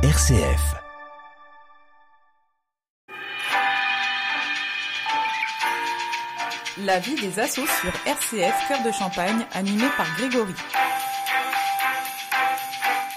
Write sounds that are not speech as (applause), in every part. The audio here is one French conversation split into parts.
RCF. La vie des assos sur RCF Cœur de Champagne, animé par Grégory.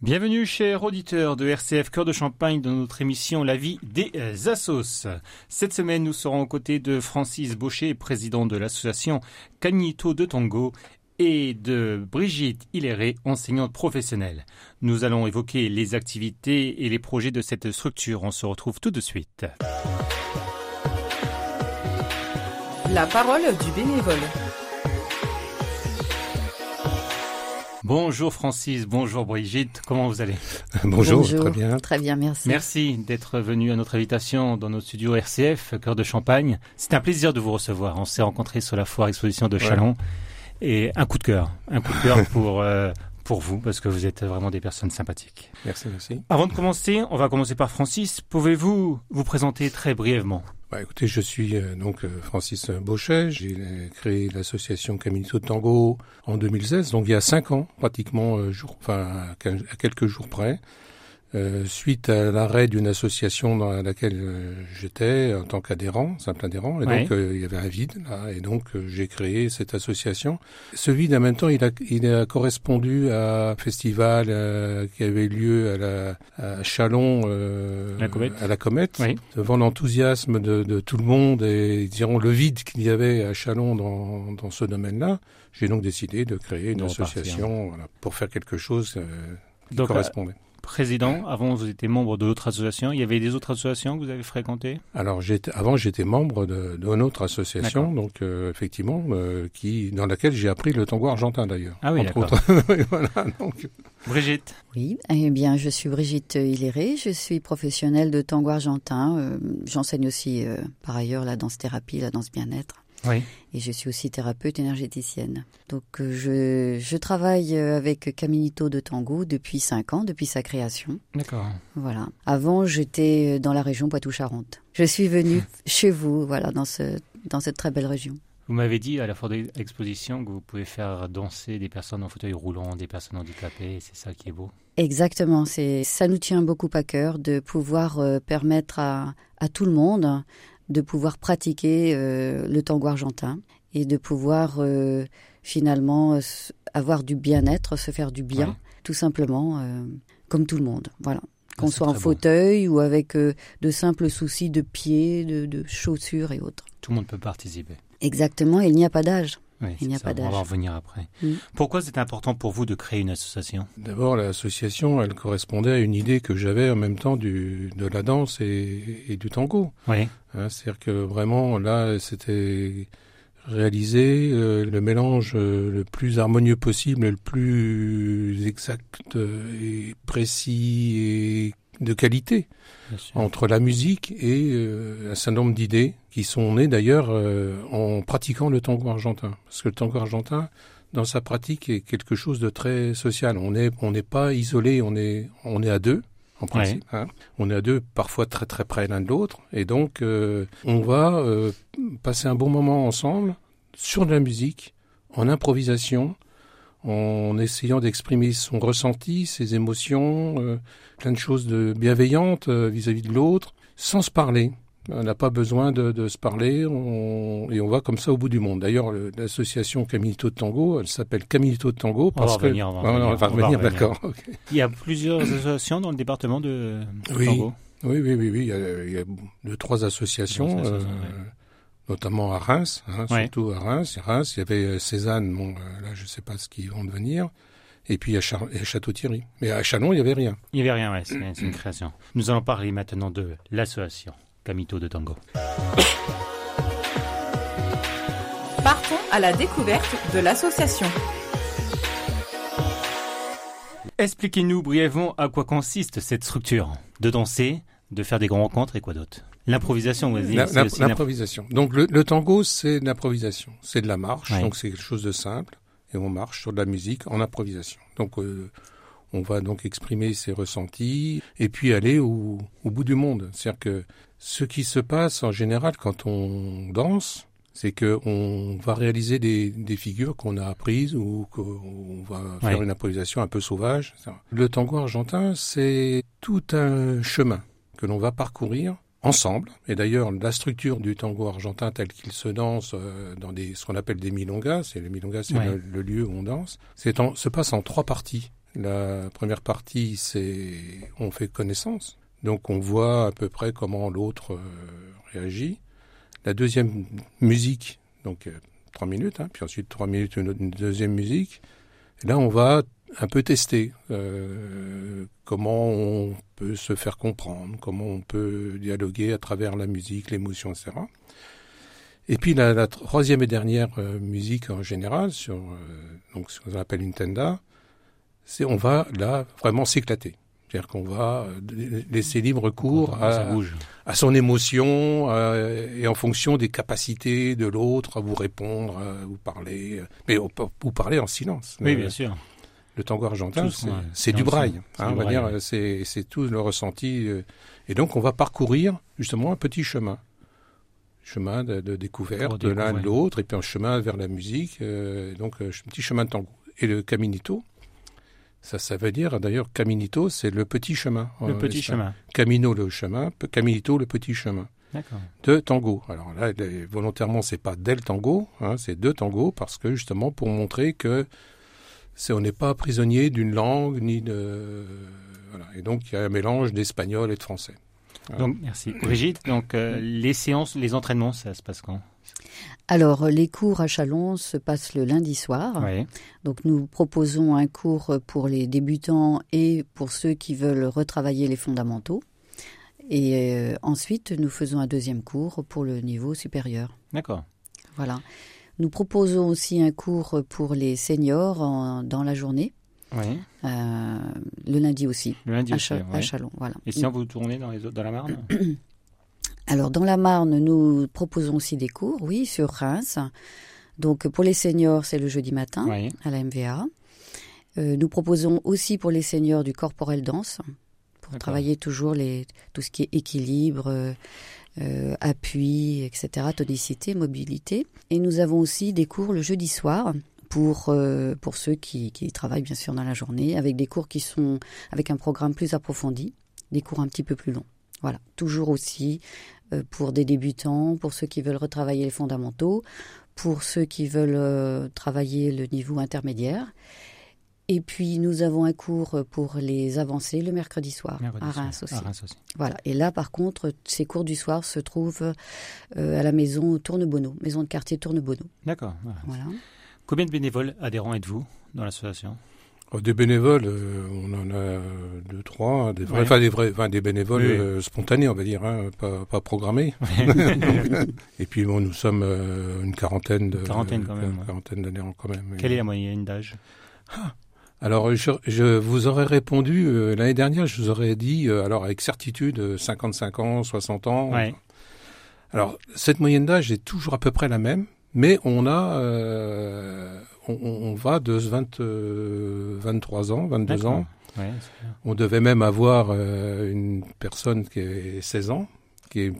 Bienvenue chers auditeurs de RCF Cœur de Champagne dans notre émission La vie des assos. Cette semaine, nous serons aux côtés de Francis Baucher, président de l'association Cagnito de Tango, et de Brigitte Hilléré, enseignante professionnelle. Nous allons évoquer les activités et les projets de cette structure. On se retrouve tout de suite. La parole du bénévole. Bonjour Francis, bonjour Brigitte, comment vous allez? Bonjour, très bien. Très bien, merci. Merci d'être venu à notre invitation dans notre studio RCF, Cœur de Champagne. C'est un plaisir de vous recevoir. On s'est rencontrés sur la foire exposition de Chalon. Et un coup de cœur, un coup de cœur (laughs) pour, euh, pour vous, parce que vous êtes vraiment des personnes sympathiques. Merci, merci. Avant de commencer, on va commencer par Francis. Pouvez-vous vous présenter très brièvement? Bah, écoutez, je suis euh, donc euh, Francis Bauchet. J'ai créé l'association Caminito de Tango en 2016, donc il y a cinq ans pratiquement, jour, enfin à quelques jours près. Euh, suite à l'arrêt d'une association dans laquelle euh, j'étais en tant qu'adhérent, simple adhérent, et donc euh, il y avait un vide là, et donc j'ai créé cette association. Ce vide, en même temps, il a, il a correspondu à un festival qui avait lieu à, la, à Chalon, la à la Comète, devant l'enthousiasme de, de, tout le monde et dirons le vide qu'il y avait à Chalon dans, dans ce domaine-là. J'ai donc décidé de créer une association voilà, pour faire quelque chose qui correspondait président. Avant, vous étiez membre de l'autre association. Il y avait des autres associations que vous avez fréquentées? Alors, j'étais, avant, j'étais membre de, de autre association, donc euh, effectivement, euh, qui dans laquelle j'ai appris le tango argentin d'ailleurs. Ah oui, d'accord. (laughs) voilà, donc... Brigitte? Oui, eh bien, je suis Brigitte Hilléré. Je suis professionnelle de tango argentin. Euh, j'enseigne aussi, par ailleurs, la danse thérapie, la danse bien-être. Oui. Et je suis aussi thérapeute énergéticienne. Donc euh, je, je travaille euh, avec Caminito de Tango depuis cinq ans, depuis sa création. D'accord. Voilà. Avant, j'étais dans la région Poitou-Charentes. Je suis venue (laughs) chez vous, voilà, dans, ce, dans cette très belle région. Vous m'avez dit à la fois de l'exposition que vous pouvez faire danser des personnes en fauteuil roulant, des personnes handicapées, c'est ça qui est beau? Exactement, c'est ça nous tient beaucoup à cœur de pouvoir euh, permettre à, à tout le monde de pouvoir pratiquer euh, le tango argentin et de pouvoir euh, finalement avoir du bien-être, se faire du bien, tout simplement, euh, comme tout le monde. Voilà. Qu'on soit en fauteuil ou avec de simples soucis de pieds, de, chaussures et autres. Tout le monde peut participer. Exactement, il n'y a pas d'âge. il n'y a pas d'âge. On va en revenir après. Mm. Pourquoi c'est important pour vous de créer une association? D'abord, l'association, elle correspondait à une idée que j'avais en même temps du, de la danse et, et du tango. Oui. Hein, c'est-à-dire que vraiment, là, c'était réaliser euh, le mélange euh, le plus harmonieux possible, le plus exact et précis et de qualité entre la musique et euh, un certain nombre d'idées qui sont nées d'ailleurs en pratiquant le tango argentin. Parce que le tango argentin, dans sa pratique, est quelque chose de très social. On n'est on n'est pas isolé, on est on est à deux en principe. Hein. On est à deux, parfois très très près l'un de l'autre, et donc euh, on va euh, passer un bon moment ensemble sur de la musique, en improvisation, en essayant d'exprimer son ressenti, ses émotions, euh, plein de choses de bienveillantes vis-à-vis de l'autre, sans se parler. On n'a pas besoin de, de se parler on, et on va comme ça au bout du monde. D'ailleurs, l'association Caminito de Tango, elle s'appelle Caminito de Tango parce on va Revenir, on va, revenir, d'accord. Il y a plusieurs associations dans le département de, oui. Tango. Oui, oui, oui, oui. Il y a, il y a deux, trois associations. Euh, notamment à Reims, hein, surtout à Reims. Reims, il y avait euh, Cézanne, bon, euh, là je ne sais pas ce qu'ils vont devenir, et puis à, Char à Château-Thierry. Mais à Chalon, il n'y avait rien. Il n'y avait rien, ouais, c'est une création. Nous allons parler maintenant de l'association. Camito de Tango. Partons à la découverte de l'association. Expliquez-nous brièvement à quoi consiste cette structure. De danser, de faire des grandes rencontres et quoi d'autre L'improvisation, vous L'improvisation. Donc le, tango, c'est l'improvisation. C'est de la marche, donc c'est quelque chose de simple. Et on marche sur de la musique en improvisation. Donc euh, on va donc exprimer ses ressentis et puis aller au, au bout du monde. C'est-à-dire que ce qui se passe en général quand on danse, c'est qu'on va réaliser des, des figures qu'on a apprises ou qu'on va faire Ouais. une improvisation un peu sauvage. etc. Le tango argentin, c'est tout un chemin que l'on va parcourir ensemble. Et d'ailleurs, la structure du tango argentin tel qu'il se danse euh, dans des, ce qu'on appelle des milongas, c'est les milongas, c'est Ouais. le, le lieu où on danse, c'est en- se passe en trois parties. La première partie, c'est on fait connaissance, donc on voit à peu près comment l'autre euh, réagit. La deuxième musique, donc euh, trois minutes, hein, puis ensuite trois minutes une, deuxième musique. Et là, on va un peu tester euh, comment on peut se faire comprendre, comment on peut dialoguer à travers la musique, l'émotion, etc. Et puis la, la troisième et dernière euh, musique en général, sur euh, donc ce qu'on appelle une tenda, c'est on va là vraiment s'éclater. C'est-à-dire qu'on va euh, laisser libre cours à, son émotion euh, et en fonction des capacités de l'autre à vous répondre, à vous parler, euh, mais vous parler en silence. Oui, Euh, bien sûr. le tango argentin, c'est du le braille. hein, du on va braille, dire, c'est tout le ressenti. euh, et donc, on va parcourir justement un petit chemin. Chemin de, de découverte de l'un de l'autre, et puis un chemin vers la musique. euh, donc, euh, un petit chemin de tango. Et le caminito, ça, ça veut dire, d'ailleurs, caminito, c'est le petit chemin. Le en petit chemin. Camino, le chemin. Caminito, le petit chemin D'accord. de tango. Alors là, volontairement, c'est pas del tango, hein, c'est deux tango parce que justement pour montrer que c'est on n'est pas prisonnier d'une langue ni de voilà. Et donc il y a un mélange d'espagnol et de français. Donc, merci. Brigitte, donc, euh, les séances, les entraînements, ça se passe quand? Alors, les cours à Chalon se passent le lundi soir. Oui. Donc, nous proposons un cours pour les débutants et pour ceux qui veulent retravailler les fondamentaux. Et euh, ensuite, nous faisons un deuxième cours pour le niveau supérieur. D'accord. Voilà. Nous proposons aussi un cours pour les seniors en- dans la journée, Oui. euh, le lundi aussi, Le lundi à, aussi. Ouais. à Chalon. Voilà. Et sinon, vous tournez dans, les autres, dans la Marne (clears throat) Alors, dans la Marne, nous proposons aussi des cours, oui, sur Reims. Donc, pour les seniors, c'est le jeudi matin Oui. à la MVA. Euh, nous proposons aussi pour les seniors du corporel danse, pour travailler toujours les, tout ce qui est équilibre, euh, euh, appui, etc., tonicité, mobilité. Et nous avons aussi des cours le jeudi soir pour, euh, pour ceux qui, qui travaillent bien sûr dans la journée, avec des cours qui sont avec un programme plus approfondi, des cours un petit peu plus longs. Voilà, toujours aussi euh, pour des débutants, pour ceux qui veulent retravailler les fondamentaux, pour ceux qui veulent euh, travailler le niveau intermédiaire. Et puis nous avons un cours pour les avancés le mercredi soir Mercredi à soir. Reims aussi. À Reims aussi. Voilà. Et là, par contre, ces cours du soir se trouvent euh, à la maison Tournebonneau, maison de quartier Tournebonneau. D'accord. voilà. Combien de bénévoles adhérents êtes-vous dans l'association? Des bénévoles, euh, on en a deux, trois, hein, des vrais, Ouais. enfin des vrais, enfin des bénévoles Oui. euh, spontanés, on va dire, hein, pas, pas programmés. (laughs) (laughs) Et puis bon, nous sommes euh, une quarantaine de Quarantaine quand même, une quarantaine d'adhérents quand même. Quelle est la moyenne d'âge? Alors, je, je vous aurais répondu euh, l'année dernière, je vous aurais dit, euh, alors avec certitude, euh, 55 ans, 60 ans. Ouais. Alors, cette moyenne d'âge est toujours à peu près la même, mais on a, euh, on, on va de 20, euh, 23 ans, 22 D'accord. ans. Ouais, c'est bien. On devait même avoir euh, une personne qui est 16 ans, qui est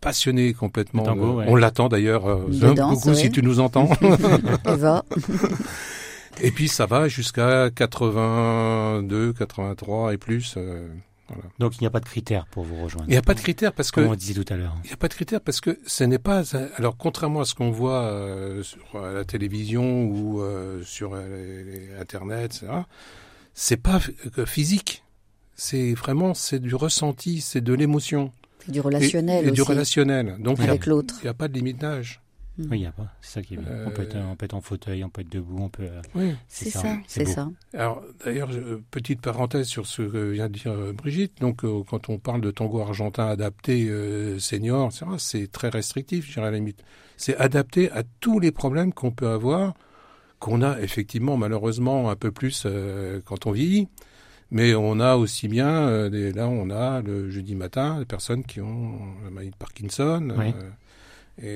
passionnée complètement. Le tango, de- ouais. On l'attend d'ailleurs. Euh, ouais. si tu nous entends. (laughs) Eva, Et puis ça va jusqu'à 82, 83 et plus. euh, Donc, il n'y a pas de critères pour vous rejoindre. Il n'y a pas de critère parce que Comme on disait tout à l'heure. il n'y a pas de critère parce que ce n'est pas alors contrairement à ce qu'on voit euh, sur euh, la télévision ou euh, sur euh, internet, etc. C'est pas physique. C'est vraiment c'est du ressenti, c'est de l'émotion c'est du et, relationnel et du aussi, relationnel. Donc n'y avec l'autre. il y a pas de limite d'âge. Oui, il n'y a pas. C'est ça qui est bien. On, peut être, Euh, on peut être en fauteuil, on peut être debout, on peut. euh, Oui. C'est ça, c'est ça. Alors d'ailleurs petite parenthèse sur ce que vient de dire euh, Brigitte. Donc euh, quand on parle de tango argentin adapté euh, senior, etc., c'est très restrictif, je dirais à la limite. C'est adapté à tous les problèmes qu'on peut avoir, qu'on a effectivement malheureusement un peu plus euh, quand on vieillit. Mais on a aussi bien, euh, des- là on a le jeudi matin des personnes qui ont la maladie de Parkinson Oui. Euh,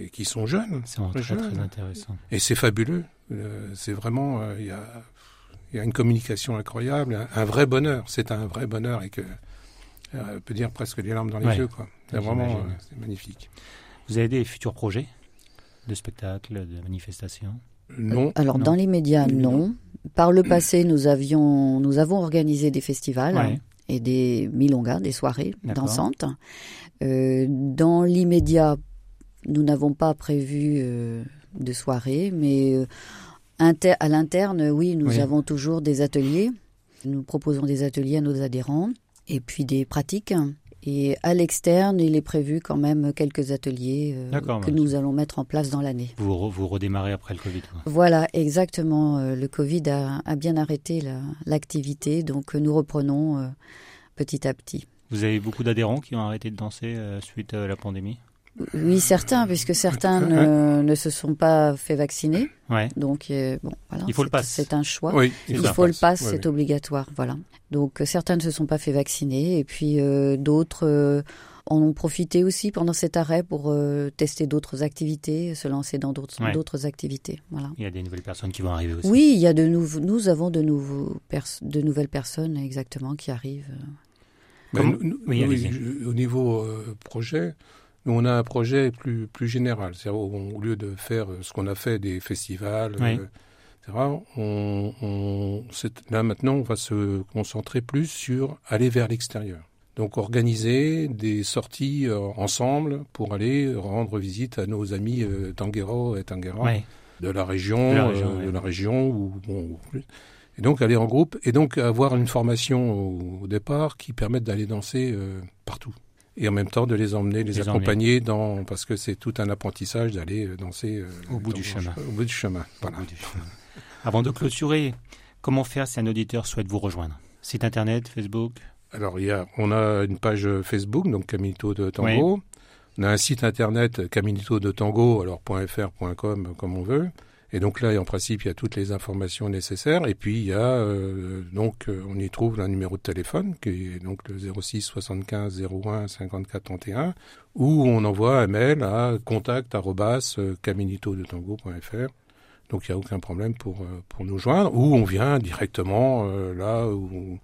et, et qui sont jeunes. C'est très, Jeune. très intéressant. Et c'est fabuleux. Euh, c'est vraiment, euh, il y, a, il y a une communication incroyable, un, un vrai bonheur. C'est un vrai bonheur et que euh, on peut dire presque les larmes dans les Ouais. yeux. Quoi. C'est vraiment, euh, c'est magnifique. Vous avez des futurs projets de spectacles, de manifestations? Non. Alors Non. dans les médias, Non. non. Par le passé, nous avions, nous avons organisé des festivals Ouais. et des milongas, des soirées dansantes. Euh, dans l'immédiat, nous n'avons pas prévu euh, de soirée, mais euh, à l'interne, oui, nous Oui. avons toujours des ateliers. Nous proposons des ateliers à nos adhérents et puis des pratiques. Et à l'externe, il est prévu quand même quelques ateliers euh, que ouais. nous allons mettre en place dans l'année. vous, re- vous redémarrez après le Covid. Voilà, exactement. Euh, Le Covid a, a bien arrêté la- l'activité, donc nous reprenons euh, petit à petit. Vous avez beaucoup d'adhérents qui ont arrêté de danser suite à la pandémie? Oui, certains, puisque certains ne, ne se sont pas fait vacciner. Ouais. Donc, euh, bon, voilà. Il faut le c'est- pass. C'est un choix. Oui, C'est Il ça. faut le pass, Oui, c'est oui. obligatoire, voilà. Donc euh, certains ne se sont pas fait vacciner et puis euh, d'autres euh, en ont profité aussi pendant cet arrêt pour euh, tester d'autres activités, se lancer dans d'autres Ouais. d'autres activités, voilà. Il y a des nouvelles personnes qui vont arriver aussi. Oui, il y a de nous avons de nouveaux pers- de nouvelles personnes exactement qui arrivent. Ben, nous- Oui, je- au niveau euh, projet, nous on a un projet plus plus général. C'est-à-dire au, lieu de faire euh, ce qu'on a fait des festivals, Oui. euh, etc. On, on- c'est- là maintenant on va se concentrer plus sur aller vers l'extérieur. Donc organiser des sorties euh, ensemble pour aller rendre visite à nos amis euh, Tanguero et Tanguera de la région, De la euh, région, de ouais. la région ou bon plus. Et donc aller en groupe et donc avoir une formation au, au départ qui permette d'aller danser partout et en même temps de les emmener, les, Les accompagner dans parce que c'est tout un apprentissage d'aller euh, danser euh, Au bout dans- du chemin. Au bout du chemin. Voilà. Au bout du chemin. Avant de clôturer, comment faire si un auditeur souhaite vous rejoindre? Site internet, Facebook? Alors il y a, on a une page Facebook donc Caminito de Tango. On a un site internet Caminito de Tango alors .fr .com comme on veut. Et donc là, en principe, il y a toutes les informations nécessaires. Et puis il y a euh, donc euh, on y trouve un numéro de téléphone qui est donc le 06 75 01 54 31 où on envoie un mail à contact caminitodetango.fr. Donc il n'y a aucun problème pour euh, pour nous joindre. Ou on vient directement euh, là où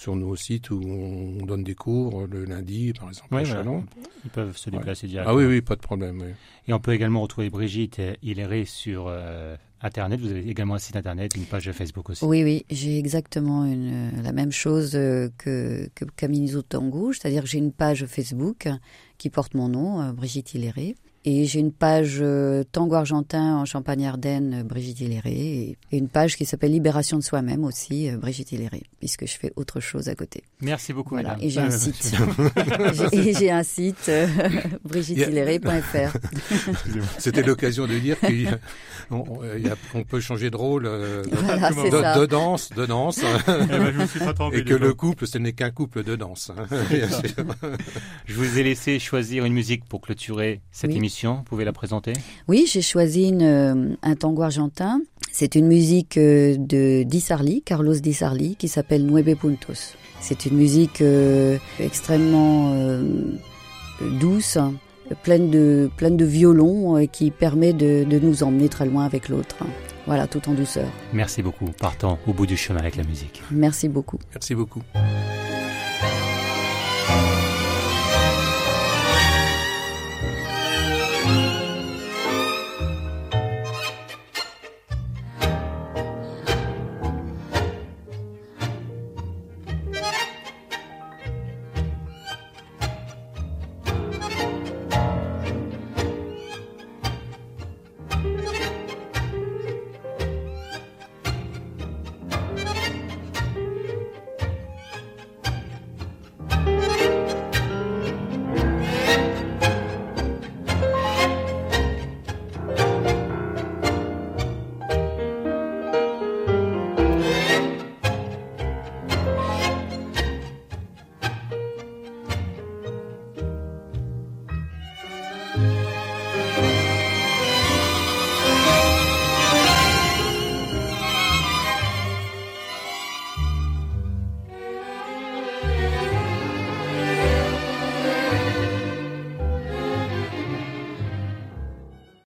sur nos sites où on donne des cours le lundi, par exemple, Ouais, à voilà. Ils peuvent se déplacer Ah directement. oui, oui, pas de problème. oui. Et on peut également retrouver Brigitte Hillary sur euh, Internet. Vous avez également un site Internet, une page Facebook aussi. Oui, oui, j'ai exactement une, la même chose euh, que, que Caminizo Tango, c'est-à-dire que j'ai une page Facebook qui porte mon nom, euh, Brigitte Hilléré, et j'ai une page euh, Tango Argentin en Champagne-Ardenne, euh, Brigitte Hilléré, et, une page qui s'appelle Libération de soi-même aussi, euh, Brigitte Hilléré, puisque je fais autre chose à côté. Merci beaucoup, Voilà, madame. et j'ai un Euh, site. (laughs) J'ai- et j'ai un site, euh, (laughs) brigittehilléré.fr. C'était l'occasion de dire qu'on on peut changer de rôle euh, de, Voilà, de- de danse, de danse, eh ben, je me suis pas trompé et que le couple, ce n'est qu'un couple de danse. hein. Je vous ai laissé choisir une musique pour clôturer cette Oui. émission. Vous pouvez la présenter? Oui, j'ai choisi une, euh, un tango argentin. C'est une musique euh, de Di Sarli, Carlos Di Sarli, qui s'appelle Nueve Puntos. C'est une musique euh, extrêmement euh, douce, pleine de, pleine de violons, et qui permet de, de nous emmener très loin avec l'autre. Voilà, tout en douceur. Merci beaucoup. Partons au bout du chemin avec la musique. Merci beaucoup. Merci beaucoup.